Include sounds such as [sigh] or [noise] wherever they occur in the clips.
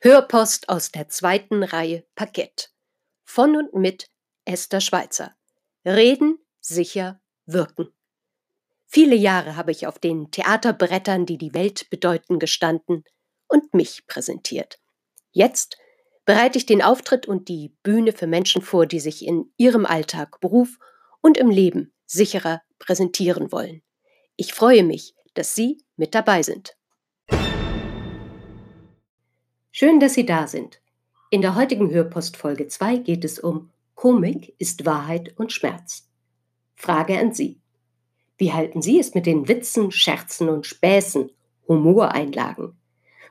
Hörpost aus der zweiten Reihe Parkett. Von und mit Esther Schweitzer. Reden, sicher, wirken. Viele Jahre habe ich auf den Theaterbrettern, die die Welt bedeuten, gestanden und mich präsentiert. Jetzt bereite ich den Auftritt und die Bühne für Menschen vor, die sich in ihrem Alltag, Beruf und im Leben sicherer präsentieren wollen. Ich freue mich, dass Sie mit dabei sind. Schön, dass Sie da sind. In der heutigen Hörpost Folge 2 geht es um Komik ist Wahrheit und Schmerz. Frage an Sie. Wie halten Sie es mit den Witzen, Scherzen und Späßen, Humoreinlagen?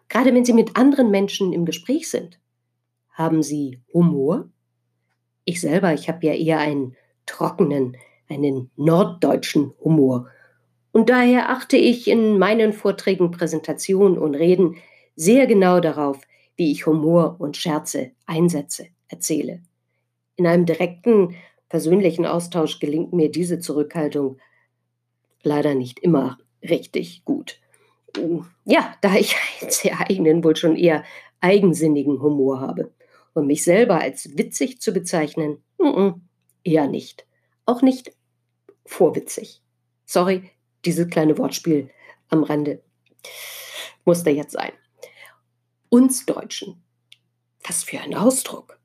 Gerade wenn Sie mit anderen Menschen im Gespräch sind. Haben Sie Humor? Ich selber, ich habe ja eher einen trockenen, einen norddeutschen Humor. Und daher achte ich in meinen Vorträgen, Präsentationen und Reden sehr genau darauf, wie ich Humor und Scherze einsetze, erzähle. In einem direkten, persönlichen Austausch gelingt mir diese Zurückhaltung leider nicht immer richtig gut. Ja, da ich [laughs] einen sehr eigenen, wohl schon eher eigensinnigen Humor habe. Und mich selber als witzig zu bezeichnen, eher nicht. Auch nicht vorwitzig. Sorry, dieses kleine Wortspiel am Rande musste jetzt sein uns Deutschen. Was für ein Ausdruck.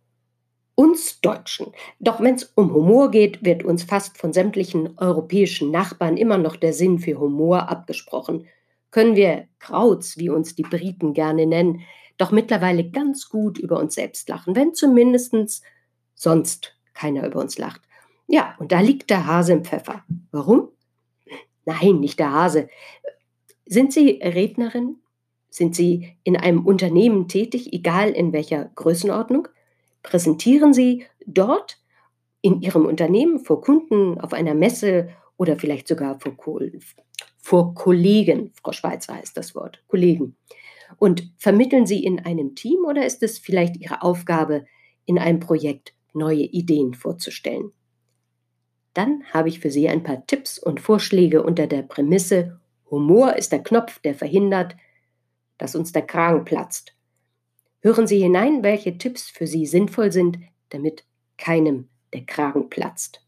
Uns Deutschen. Doch wenn es um Humor geht, wird uns fast von sämtlichen europäischen Nachbarn immer noch der Sinn für Humor abgesprochen. Können wir Krauts, wie uns die Briten gerne nennen, doch mittlerweile ganz gut über uns selbst lachen, wenn zumindest sonst keiner über uns lacht. Ja, und da liegt der Hase im Pfeffer. Warum? Nein, nicht der Hase. Sind Sie Rednerin? Sind Sie in einem Unternehmen tätig, egal in welcher Größenordnung? Präsentieren Sie dort in Ihrem Unternehmen vor Kunden auf einer Messe oder vielleicht sogar vor, Ko vor Kollegen, Frau Schweizer heißt das Wort, Kollegen. Und vermitteln Sie in einem Team oder ist es vielleicht Ihre Aufgabe, in einem Projekt neue Ideen vorzustellen? Dann habe ich für Sie ein paar Tipps und Vorschläge unter der Prämisse, Humor ist der Knopf, der verhindert, dass uns der Kragen platzt. Hören Sie hinein, welche Tipps für Sie sinnvoll sind, damit keinem der Kragen platzt.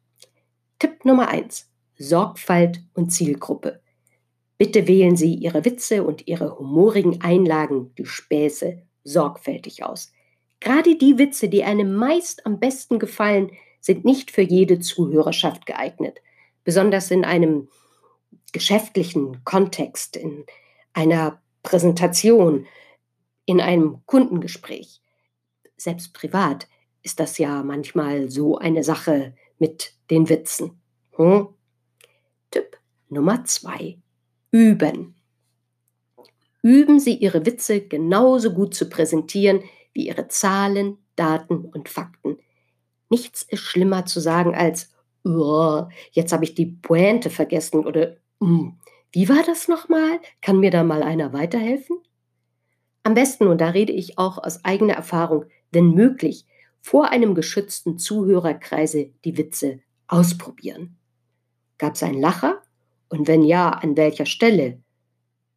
Tipp Nummer 1. Sorgfalt und Zielgruppe. Bitte wählen Sie Ihre Witze und Ihre humorigen Einlagen, die Späße, sorgfältig aus. Gerade die Witze, die einem meist am besten gefallen, sind nicht für jede Zuhörerschaft geeignet. Besonders in einem geschäftlichen Kontext, in einer Präsentation, in einem Kundengespräch. Selbst privat ist das ja manchmal so eine Sache mit den Witzen. Hm? Tipp Nummer zwei. Üben. Üben Sie Ihre Witze genauso gut zu präsentieren wie Ihre Zahlen, Daten und Fakten. Nichts ist schlimmer zu sagen als, oh, jetzt habe ich die Pointe vergessen oder mm, wie war das nochmal? Kann mir da mal einer weiterhelfen? Am besten, und da rede ich auch aus eigener Erfahrung, wenn möglich, vor einem geschützten Zuhörerkreise die Witze ausprobieren. Gab es einen Lacher? Und wenn ja, an welcher Stelle?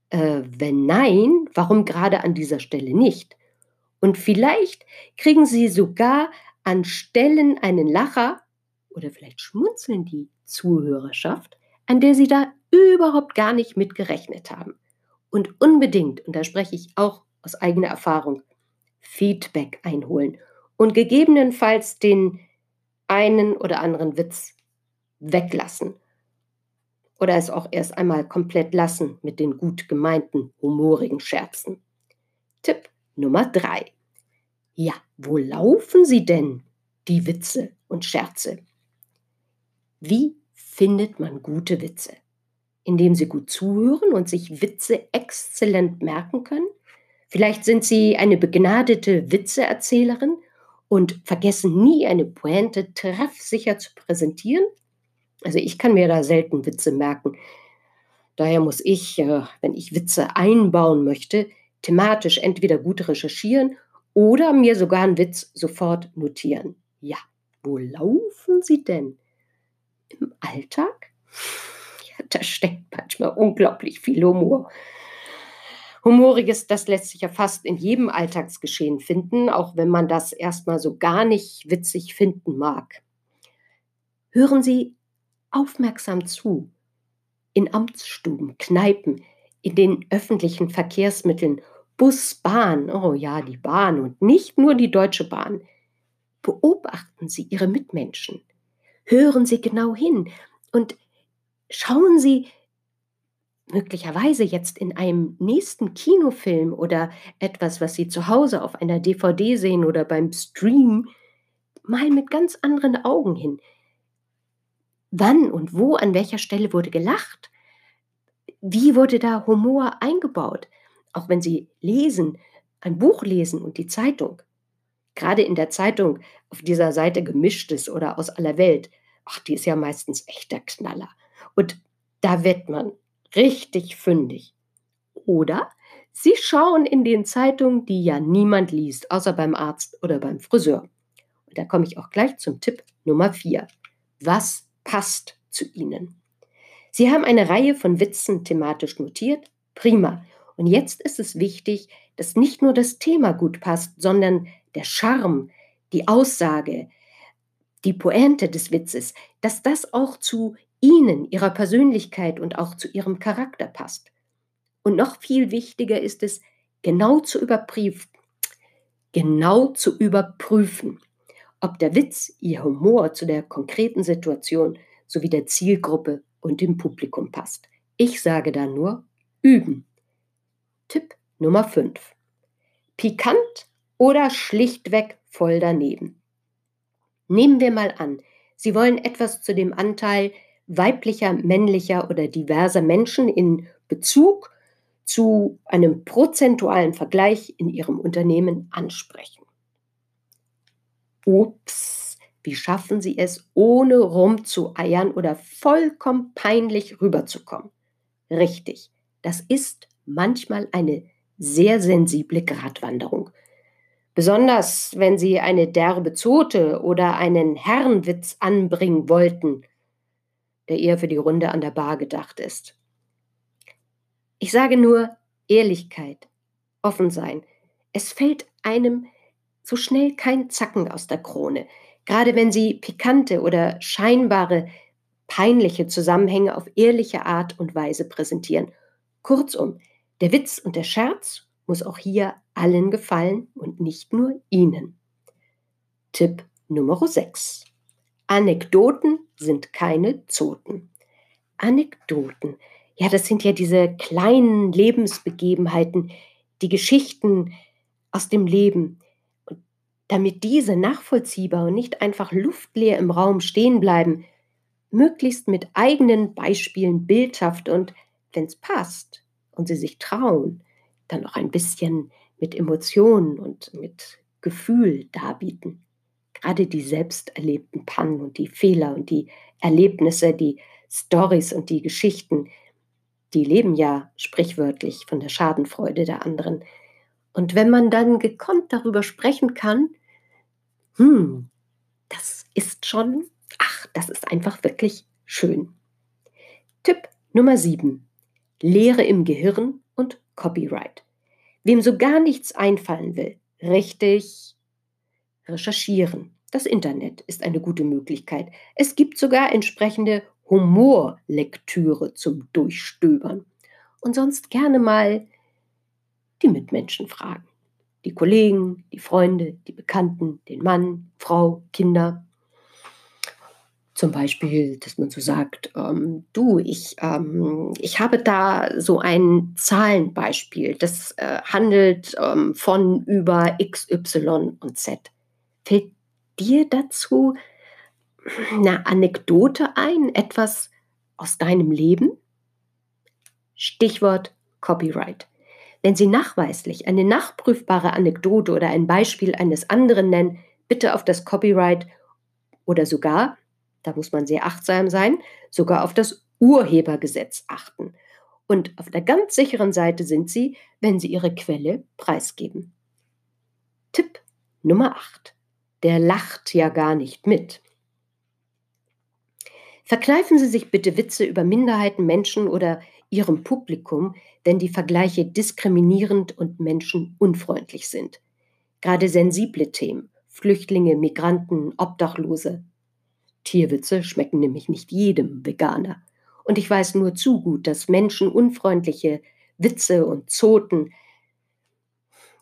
Äh, wenn nein, warum gerade an dieser Stelle nicht? Und vielleicht kriegen Sie sogar an Stellen einen Lacher oder vielleicht schmunzeln die Zuhörerschaft, an der Sie da überhaupt gar nicht mit gerechnet haben. Und unbedingt, und da spreche ich auch aus eigener Erfahrung, Feedback einholen und gegebenenfalls den einen oder anderen Witz weglassen oder es auch erst einmal komplett lassen mit den gut gemeinten, humorigen Scherzen. Tipp Nummer drei. Ja, wo laufen sie denn, die Witze und Scherze? Wie findet man gute Witze? Indem sie gut zuhören und sich Witze exzellent merken können. Vielleicht sind sie eine begnadete Witzeerzählerin und vergessen nie eine Pointe treffsicher zu präsentieren. Also ich kann mir da selten Witze merken. Daher muss ich, äh, wenn ich Witze einbauen möchte, thematisch entweder gut recherchieren oder mir sogar einen Witz sofort notieren. Ja, wo laufen Sie denn? Im Alltag? Da steckt manchmal unglaublich viel Humor. Humoriges, das lässt sich ja fast in jedem Alltagsgeschehen finden, auch wenn man das erstmal so gar nicht witzig finden mag. Hören Sie aufmerksam zu. In Amtsstuben, Kneipen, in den öffentlichen Verkehrsmitteln, Bus, Bahn, oh ja, die Bahn und nicht nur die Deutsche Bahn. Beobachten Sie Ihre Mitmenschen. Hören Sie genau hin und schauen Sie, möglicherweise jetzt in einem nächsten Kinofilm oder etwas, was Sie zu Hause auf einer DVD sehen oder beim Stream, mal mit ganz anderen Augen hin. Wann und wo, an welcher Stelle wurde gelacht? Wie wurde da Humor eingebaut? Auch wenn Sie lesen, ein Buch lesen und die Zeitung. Gerade in der Zeitung auf dieser Seite gemischtes oder aus aller Welt, ach, die ist ja meistens echter Knaller. Und da wird man richtig fündig. Oder Sie schauen in den Zeitungen, die ja niemand liest, außer beim Arzt oder beim Friseur. Und da komme ich auch gleich zum Tipp Nummer 4. Was passt zu Ihnen? Sie haben eine Reihe von Witzen thematisch notiert. Prima. Und jetzt ist es wichtig, dass nicht nur das Thema gut passt, sondern der Charme, die Aussage, die Pointe des Witzes, dass das auch zu Ihnen, Ihrer Persönlichkeit und auch zu Ihrem Charakter passt. Und noch viel wichtiger ist es, genau zu überprüfen, genau zu überprüfen, ob der Witz, Ihr Humor zu der konkreten Situation sowie der Zielgruppe und dem Publikum passt. Ich sage da nur üben. Tipp Nummer 5. Pikant oder schlichtweg voll daneben. Nehmen wir mal an, Sie wollen etwas zu dem Anteil weiblicher, männlicher oder diverser Menschen in Bezug zu einem prozentualen Vergleich in ihrem Unternehmen ansprechen. Ups, wie schaffen Sie es, ohne rumzueiern oder vollkommen peinlich rüberzukommen? Richtig, das ist manchmal eine sehr sensible Gratwanderung. Besonders wenn Sie eine derbe Zote oder einen Herrenwitz anbringen wollten – der eher für die Runde an der Bar gedacht ist. Ich sage nur Ehrlichkeit, offen sein. Es fällt einem so schnell kein Zacken aus der Krone, gerade wenn Sie pikante oder scheinbare peinliche Zusammenhänge auf ehrliche Art und Weise präsentieren. Kurzum, der Witz und der Scherz muss auch hier allen gefallen und nicht nur Ihnen. Tipp Nummer 6. Anekdoten sind keine Zoten. Anekdoten, ja, das sind ja diese kleinen Lebensbegebenheiten, die Geschichten aus dem Leben. Und damit diese nachvollziehbar und nicht einfach luftleer im Raum stehen bleiben, möglichst mit eigenen Beispielen bildhaft und, wenn es passt und sie sich trauen, dann auch ein bisschen mit Emotionen und mit Gefühl darbieten gerade die selbst erlebten Pannen und die Fehler und die Erlebnisse, die Stories und die Geschichten, die leben ja sprichwörtlich von der Schadenfreude der anderen. Und wenn man dann gekonnt darüber sprechen kann, hm, das ist schon, ach, das ist einfach wirklich schön. Tipp Nummer 7. Lehre im Gehirn und Copyright. Wem so gar nichts einfallen will, richtig recherchieren. Das Internet ist eine gute Möglichkeit. Es gibt sogar entsprechende Humorlektüre zum Durchstöbern. Und sonst gerne mal die Mitmenschen fragen. Die Kollegen, die Freunde, die Bekannten, den Mann, Frau, Kinder. Zum Beispiel, dass man so sagt, ähm, du, ich, ähm, ich habe da so ein Zahlenbeispiel, das äh, handelt ähm, von über X, Y und Z. Fällt dir dazu eine Anekdote ein, etwas aus deinem Leben? Stichwort Copyright. Wenn Sie nachweislich eine nachprüfbare Anekdote oder ein Beispiel eines anderen nennen, bitte auf das Copyright oder sogar, da muss man sehr achtsam sein, sogar auf das Urhebergesetz achten. Und auf der ganz sicheren Seite sind Sie, wenn Sie Ihre Quelle preisgeben. Tipp Nummer 8 der lacht ja gar nicht mit. Verkneifen Sie sich bitte Witze über Minderheiten, Menschen oder ihrem Publikum, wenn die Vergleiche diskriminierend und menschenunfreundlich sind. Gerade sensible Themen, Flüchtlinge, Migranten, Obdachlose. Tierwitze schmecken nämlich nicht jedem Veganer. Und ich weiß nur zu gut, dass menschenunfreundliche Witze und Zoten,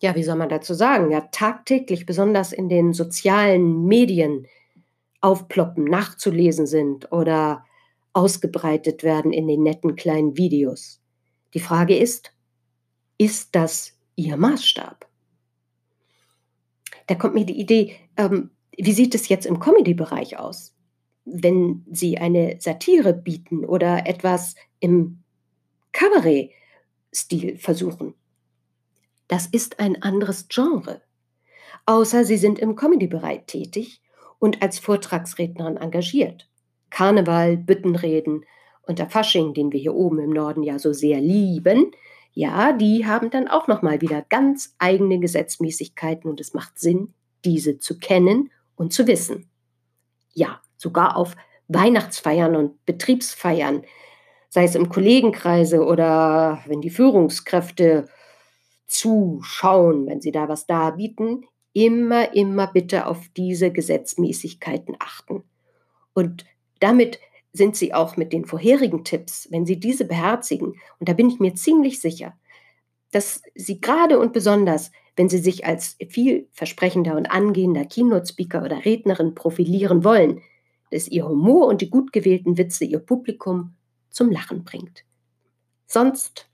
ja, wie soll man dazu sagen, ja, tagtäglich, besonders in den sozialen Medien aufploppen, nachzulesen sind oder ausgebreitet werden in den netten kleinen Videos. Die Frage ist, ist das Ihr Maßstab? Da kommt mir die Idee, ähm, wie sieht es jetzt im Comedy-Bereich aus? Wenn Sie eine Satire bieten oder etwas im Kabarett-Stil versuchen. Das ist ein anderes Genre. Außer Sie sind im Comedy-Bereich tätig und als Vortragsrednerin engagiert. Karneval, Büttenreden und der Fasching, den wir hier oben im Norden ja so sehr lieben, ja, die haben dann auch noch mal wieder ganz eigene Gesetzmäßigkeiten und es macht Sinn, diese zu kennen und zu wissen. Ja, sogar auf Weihnachtsfeiern und Betriebsfeiern, sei es im Kollegenkreise oder wenn die Führungskräfte zuschauen, wenn sie da was darbieten, immer, immer bitte auf diese Gesetzmäßigkeiten achten. Und damit sind Sie auch mit den vorherigen Tipps, wenn Sie diese beherzigen, und da bin ich mir ziemlich sicher, dass Sie gerade und besonders, wenn Sie sich als vielversprechender und angehender Keynote-Speaker oder Rednerin profilieren wollen, dass Ihr Humor und die gut gewählten Witze Ihr Publikum zum Lachen bringt. Sonst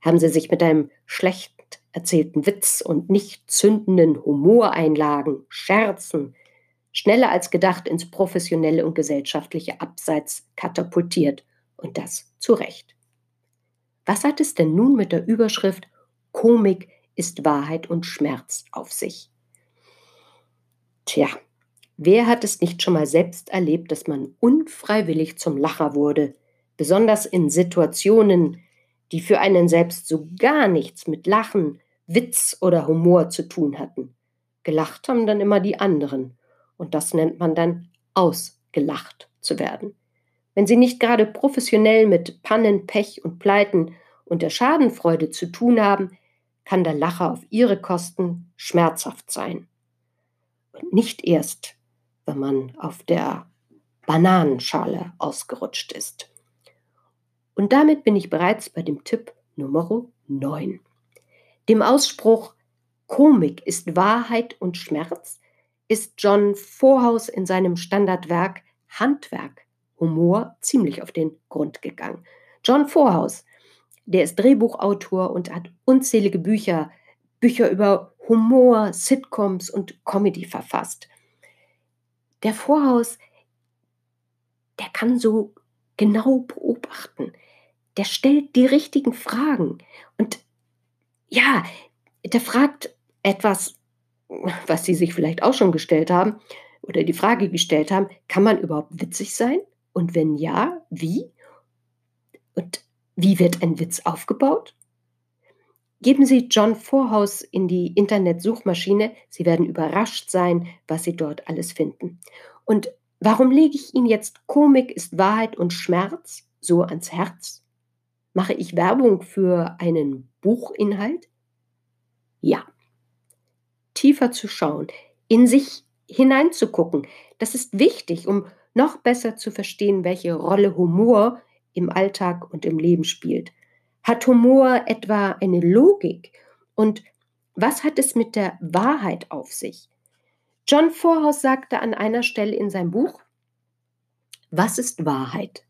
haben Sie sich mit einem schlecht erzählten Witz und nicht zündenden Humoreinlagen, Scherzen, schneller als gedacht ins professionelle und gesellschaftliche Abseits katapultiert. Und das zu Recht. Was hat es denn nun mit der Überschrift Komik ist Wahrheit und Schmerz auf sich? Tja, wer hat es nicht schon mal selbst erlebt, dass man unfreiwillig zum Lacher wurde, besonders in Situationen, die für einen selbst so gar nichts mit Lachen, Witz oder Humor zu tun hatten. Gelacht haben dann immer die anderen. Und das nennt man dann ausgelacht zu werden. Wenn Sie nicht gerade professionell mit Pannen, Pech und Pleiten und der Schadenfreude zu tun haben, kann der Lacher auf Ihre Kosten schmerzhaft sein. Und nicht erst, wenn man auf der Bananenschale ausgerutscht ist. Und damit bin ich bereits bei dem Tipp Nummer 9. Dem Ausspruch Komik ist Wahrheit und Schmerz ist John Vorhaus in seinem Standardwerk Handwerk Humor ziemlich auf den Grund gegangen. John Vorhaus, der ist Drehbuchautor und hat unzählige Bücher, Bücher über Humor, Sitcoms und Comedy verfasst. Der Vorhaus, der kann so genau beobachten der stellt die richtigen Fragen. Und ja, der fragt etwas, was Sie sich vielleicht auch schon gestellt haben oder die Frage gestellt haben, kann man überhaupt witzig sein? Und wenn ja, wie? Und wie wird ein Witz aufgebaut? Geben Sie John Vorhaus in die Internetsuchmaschine, Sie werden überrascht sein, was Sie dort alles finden. Und warum lege ich Ihnen jetzt Komik ist Wahrheit und Schmerz so ans Herz? Mache ich Werbung für einen Buchinhalt? Ja. Tiefer zu schauen, in sich hineinzugucken, das ist wichtig, um noch besser zu verstehen, welche Rolle Humor im Alltag und im Leben spielt. Hat Humor etwa eine Logik? Und was hat es mit der Wahrheit auf sich? John Vorhaus sagte an einer Stelle in seinem Buch, was ist Wahrheit?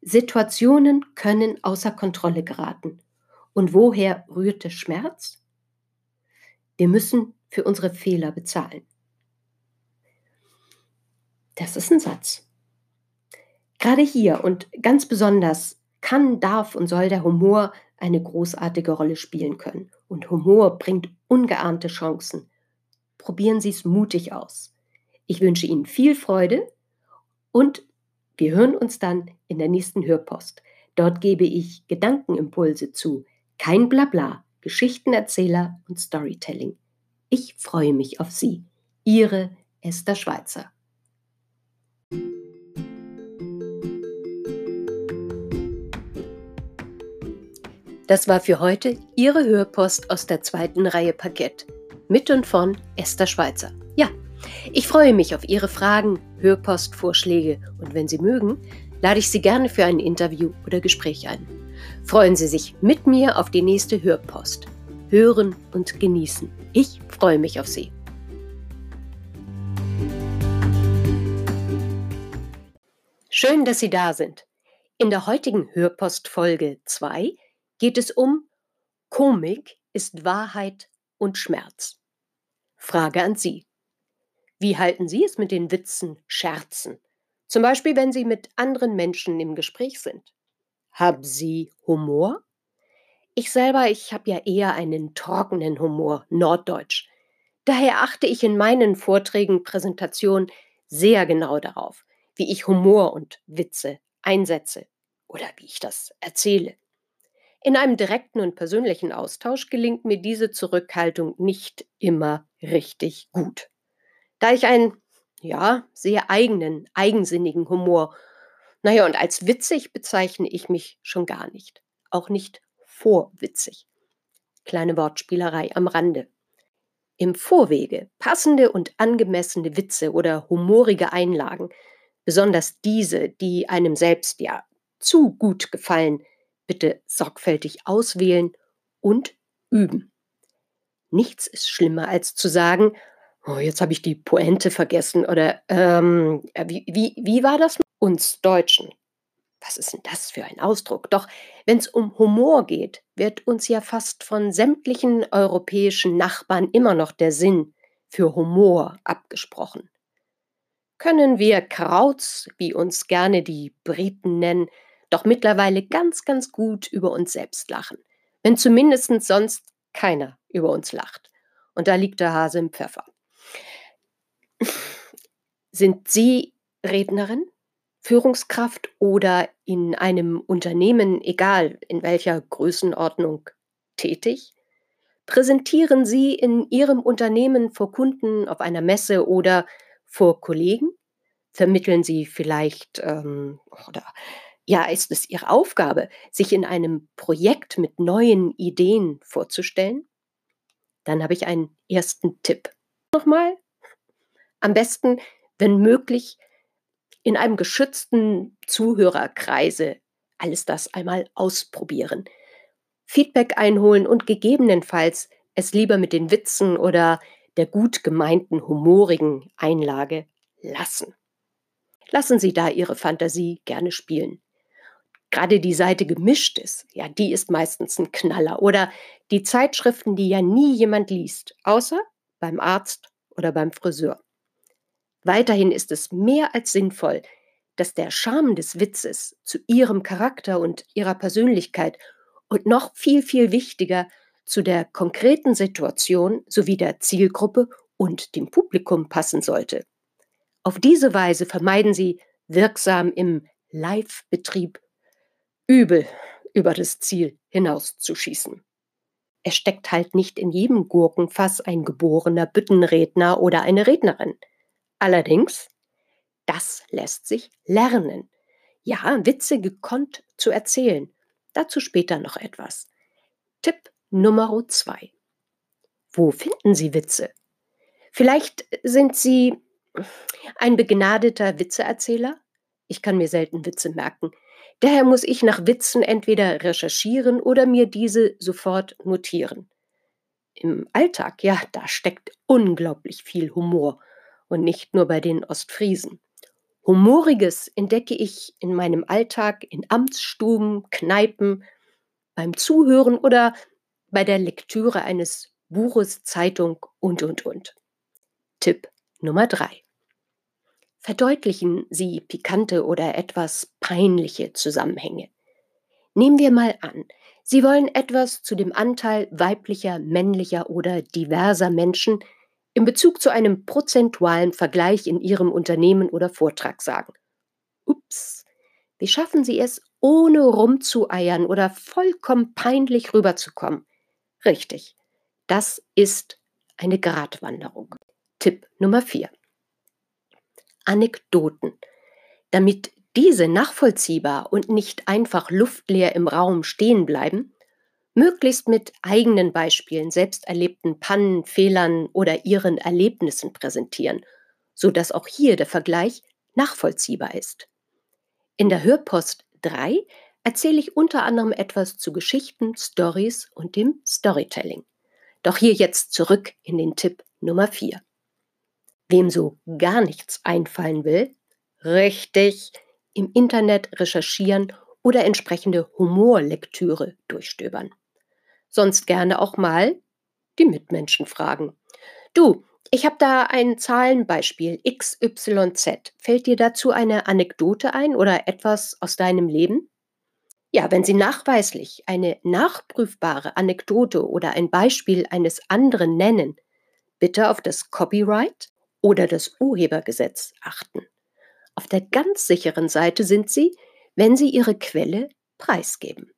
Situationen können außer Kontrolle geraten. Und woher rührt der Schmerz? Wir müssen für unsere Fehler bezahlen. Das ist ein Satz. Gerade hier und ganz besonders kann, darf und soll der Humor eine großartige Rolle spielen können. Und Humor bringt ungeahnte Chancen. Probieren Sie es mutig aus. Ich wünsche Ihnen viel Freude und wir hören uns dann in der nächsten Hörpost. Dort gebe ich Gedankenimpulse zu. Kein Blabla, Geschichtenerzähler und Storytelling. Ich freue mich auf Sie. Ihre Esther Schweizer. Das war für heute Ihre Hörpost aus der zweiten Reihe Parkett. Mit und von Esther Schweizer. Ich freue mich auf Ihre Fragen, Hörpostvorschläge und wenn Sie mögen, lade ich Sie gerne für ein Interview oder Gespräch ein. Freuen Sie sich mit mir auf die nächste Hörpost. Hören und genießen. Ich freue mich auf Sie. Schön, dass Sie da sind. In der heutigen Hörpost Folge 2 geht es um Komik ist Wahrheit und Schmerz. Frage an Sie. Wie halten Sie es mit den Witzen, Scherzen? Zum Beispiel, wenn Sie mit anderen Menschen im Gespräch sind. Haben Sie Humor? Ich selber, ich habe ja eher einen trockenen Humor, norddeutsch. Daher achte ich in meinen Vorträgen, Präsentationen sehr genau darauf, wie ich Humor und Witze einsetze oder wie ich das erzähle. In einem direkten und persönlichen Austausch gelingt mir diese Zurückhaltung nicht immer richtig gut. Da ich einen, ja, sehr eigenen, eigensinnigen Humor, naja, und als witzig bezeichne ich mich schon gar nicht. Auch nicht vorwitzig. Kleine Wortspielerei am Rande. Im Vorwege passende und angemessene Witze oder humorige Einlagen, besonders diese, die einem selbst ja zu gut gefallen, bitte sorgfältig auswählen und üben. Nichts ist schlimmer als zu sagen, oh, jetzt habe ich die Pointe vergessen oder ähm, wie, wie, wie war das? Uns Deutschen. Was ist denn das für ein Ausdruck? Doch wenn es um Humor geht, wird uns ja fast von sämtlichen europäischen Nachbarn immer noch der Sinn für Humor abgesprochen. Können wir Krauts, wie uns gerne die Briten nennen, doch mittlerweile ganz, ganz gut über uns selbst lachen. Wenn zumindest sonst keiner über uns lacht. Und da liegt der Hase im Pfeffer. Sind Sie Rednerin, Führungskraft oder in einem Unternehmen, egal in welcher Größenordnung, tätig? Präsentieren Sie in Ihrem Unternehmen vor Kunden auf einer Messe oder vor Kollegen? Vermitteln Sie vielleicht ähm, oder ja, ist es Ihre Aufgabe, sich in einem Projekt mit neuen Ideen vorzustellen? Dann habe ich einen ersten Tipp. Nochmal, am besten, wenn möglich, in einem geschützten Zuhörerkreise alles das einmal ausprobieren. Feedback einholen und gegebenenfalls es lieber mit den Witzen oder der gut gemeinten humorigen Einlage lassen. Lassen Sie da Ihre Fantasie gerne spielen. Gerade die Seite gemischt ist, ja, die ist meistens ein Knaller. Oder die Zeitschriften, die ja nie jemand liest, außer beim Arzt oder beim Friseur. Weiterhin ist es mehr als sinnvoll, dass der Charme des Witzes zu ihrem Charakter und ihrer Persönlichkeit und noch viel, viel wichtiger zu der konkreten Situation sowie der Zielgruppe und dem Publikum passen sollte. Auf diese Weise vermeiden Sie wirksam im Live-Betrieb übel über das Ziel hinauszuschießen. Es steckt halt nicht in jedem Gurkenfass ein geborener Büttenredner oder eine Rednerin. Allerdings, das lässt sich lernen. Ja, Witze gekonnt zu erzählen. Dazu später noch etwas. Tipp Nummer zwei. Wo finden Sie Witze? Vielleicht sind Sie ein begnadeter Witzeerzähler? Ich kann mir selten Witze merken. Daher muss ich nach Witzen entweder recherchieren oder mir diese sofort notieren. Im Alltag, ja, da steckt unglaublich viel Humor und nicht nur bei den Ostfriesen. Humoriges entdecke ich in meinem Alltag in Amtsstuben, Kneipen, beim Zuhören oder bei der Lektüre eines Buches, Zeitung und, und, und. Tipp Nummer drei: Verdeutlichen Sie pikante oder etwas peinliche Zusammenhänge. Nehmen wir mal an, Sie wollen etwas zu dem Anteil weiblicher, männlicher oder diverser Menschen in Bezug zu einem prozentualen Vergleich in Ihrem Unternehmen oder Vortrag sagen. Ups, wie schaffen Sie es, ohne rumzueiern oder vollkommen peinlich rüberzukommen? Richtig, das ist eine Gratwanderung. Tipp Nummer 4. Anekdoten. Damit diese nachvollziehbar und nicht einfach luftleer im Raum stehen bleiben, möglichst mit eigenen Beispielen, selbst erlebten Pannen, Fehlern oder ihren Erlebnissen präsentieren, sodass auch hier der Vergleich nachvollziehbar ist. In der Hörpost 3 erzähle ich unter anderem etwas zu Geschichten, Stories und dem Storytelling. Doch hier jetzt zurück in den Tipp Nummer 4. Wem so gar nichts einfallen will, richtig im Internet recherchieren oder entsprechende Humorlektüre durchstöbern. Sonst gerne auch mal die Mitmenschen fragen. Du, ich habe da ein Zahlenbeispiel XYZ. Fällt dir dazu eine Anekdote ein oder etwas aus deinem Leben? Ja, wenn Sie nachweislich eine nachprüfbare Anekdote oder ein Beispiel eines anderen nennen, bitte auf das Copyright oder das Urhebergesetz achten. Auf der ganz sicheren Seite sind Sie, wenn Sie Ihre Quelle preisgeben.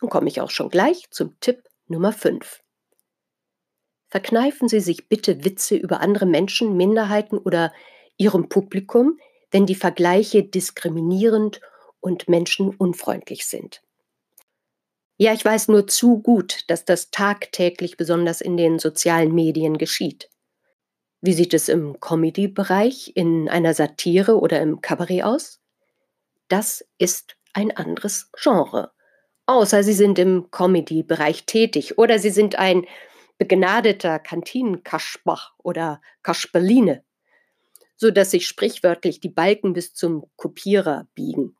Dann komme ich auch schon gleich zum Tipp Nummer 5. Verkneifen Sie sich bitte Witze über andere Menschen, Minderheiten oder Ihrem Publikum, wenn die Vergleiche diskriminierend und menschenunfreundlich sind. Ja, ich weiß nur zu gut, dass das tagtäglich besonders in den sozialen Medien geschieht. Wie sieht es im Comedy-Bereich, in einer Satire oder im Kabarett aus? Das ist ein anderes Genre. Außer Sie sind im Comedy-Bereich tätig oder Sie sind ein begnadeter Kantinenkaschbach oder Kasperline, so dass sich sprichwörtlich die Balken bis zum Kopierer biegen.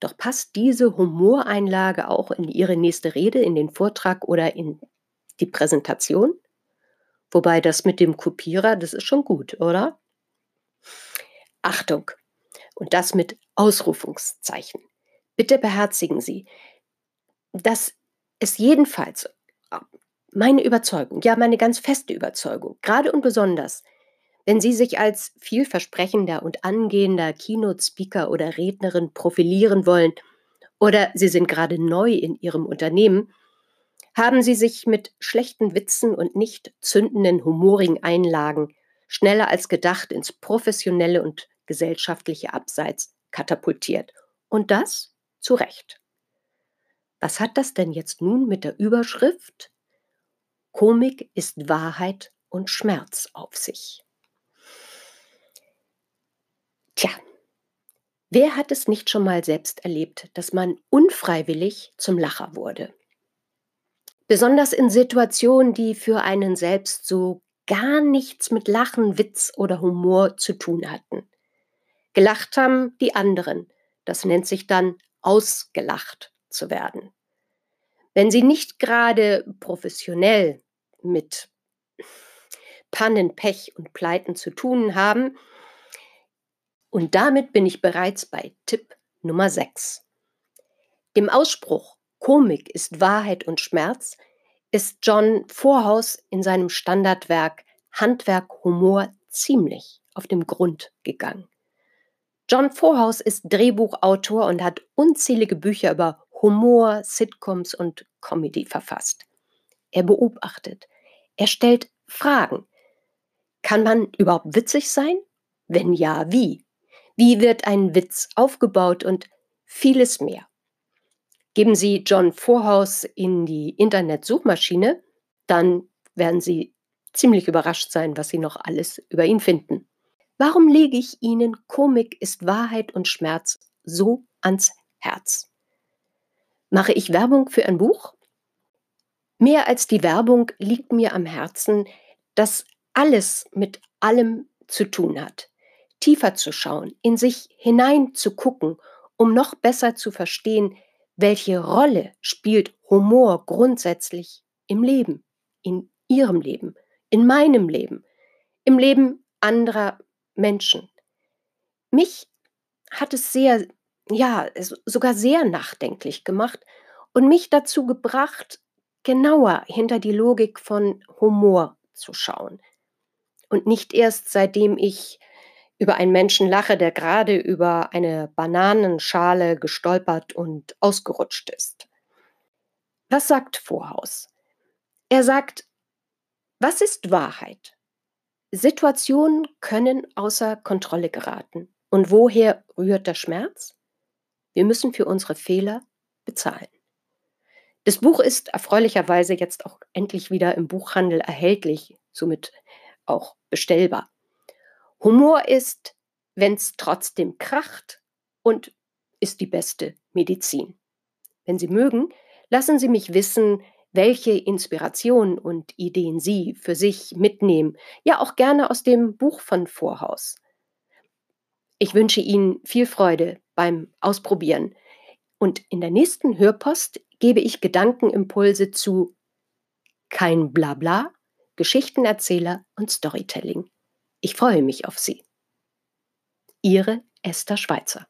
Doch passt diese Humoreinlage auch in Ihre nächste Rede, in den Vortrag oder in die Präsentation? Wobei das mit dem Kopierer, das ist schon gut, oder? Achtung! Und das mit Ausrufungszeichen. Bitte beherzigen Sie, dass es jedenfalls meine Überzeugung, ja meine ganz feste Überzeugung, gerade und besonders, wenn Sie sich als vielversprechender und angehender Keynote-Speaker oder Rednerin profilieren wollen oder Sie sind gerade neu in Ihrem Unternehmen, haben Sie sich mit schlechten Witzen und nicht zündenden humorigen Einlagen schneller als gedacht ins professionelle und gesellschaftliche Abseits katapultiert. Und das zu Recht. Was hat das denn jetzt nun mit der Überschrift Komik ist Wahrheit und Schmerz auf sich. Tja, wer hat es nicht schon mal selbst erlebt, dass man unfreiwillig zum Lacher wurde? Besonders in Situationen, die für einen selbst so gar nichts mit Lachen, Witz oder Humor zu tun hatten. Gelacht haben die anderen. Das nennt sich dann ausgelacht zu werden. Wenn Sie nicht gerade professionell mit Pannen, Pech und Pleiten zu tun haben. Und damit bin ich bereits bei Tipp Nummer 6. Dem Ausspruch Komik ist Wahrheit und Schmerz ist John Vorhaus in seinem Standardwerk Handwerk Humor ziemlich auf den Grund gegangen. John Vorhaus ist Drehbuchautor und hat unzählige Bücher über Humor, Sitcoms und Comedy verfasst. Er beobachtet, er stellt Fragen. Kann man überhaupt witzig sein? Wenn ja, wie? Wie wird ein Witz aufgebaut und vieles mehr? Geben Sie John Vorhaus in die Internetsuchmaschine, dann werden Sie ziemlich überrascht sein, was Sie noch alles über ihn finden. Warum lege ich Ihnen Komik ist Wahrheit und Schmerz so ans Herz? Mache ich Werbung für ein Buch? Mehr als die Werbung liegt mir am Herzen, dass alles mit allem zu tun hat. Tiefer zu schauen, in sich hinein zu gucken, um noch besser zu verstehen, welche Rolle spielt Humor grundsätzlich im Leben, in ihrem Leben, in meinem Leben, im Leben anderer Menschen. Mich hat es sehr, ja, sogar sehr nachdenklich gemacht und mich dazu gebracht, genauer hinter die Logik von Humor zu schauen. Und nicht erst seitdem ich über einen Menschen lache, der gerade über eine Bananenschale gestolpert und ausgerutscht ist. Was sagt Vorhaus? Er sagt, was ist Wahrheit? Situationen können außer Kontrolle geraten. Und woher rührt der Schmerz? Wir müssen für unsere Fehler bezahlen. Das Buch ist erfreulicherweise jetzt auch endlich wieder im Buchhandel erhältlich, somit auch bestellbar. Humor ist, wenn's trotzdem kracht und ist die beste Medizin. Wenn Sie mögen, lassen Sie mich wissen, welche Inspirationen und Ideen Sie für sich mitnehmen, ja auch gerne aus dem Buch von Vorhaus. Ich wünsche Ihnen viel Freude beim Ausprobieren. Und in der nächsten Hörpost gebe ich Gedankenimpulse zu kein Blabla, Geschichtenerzähler und Storytelling. Ich freue mich auf Sie. Ihre Esther Schweizer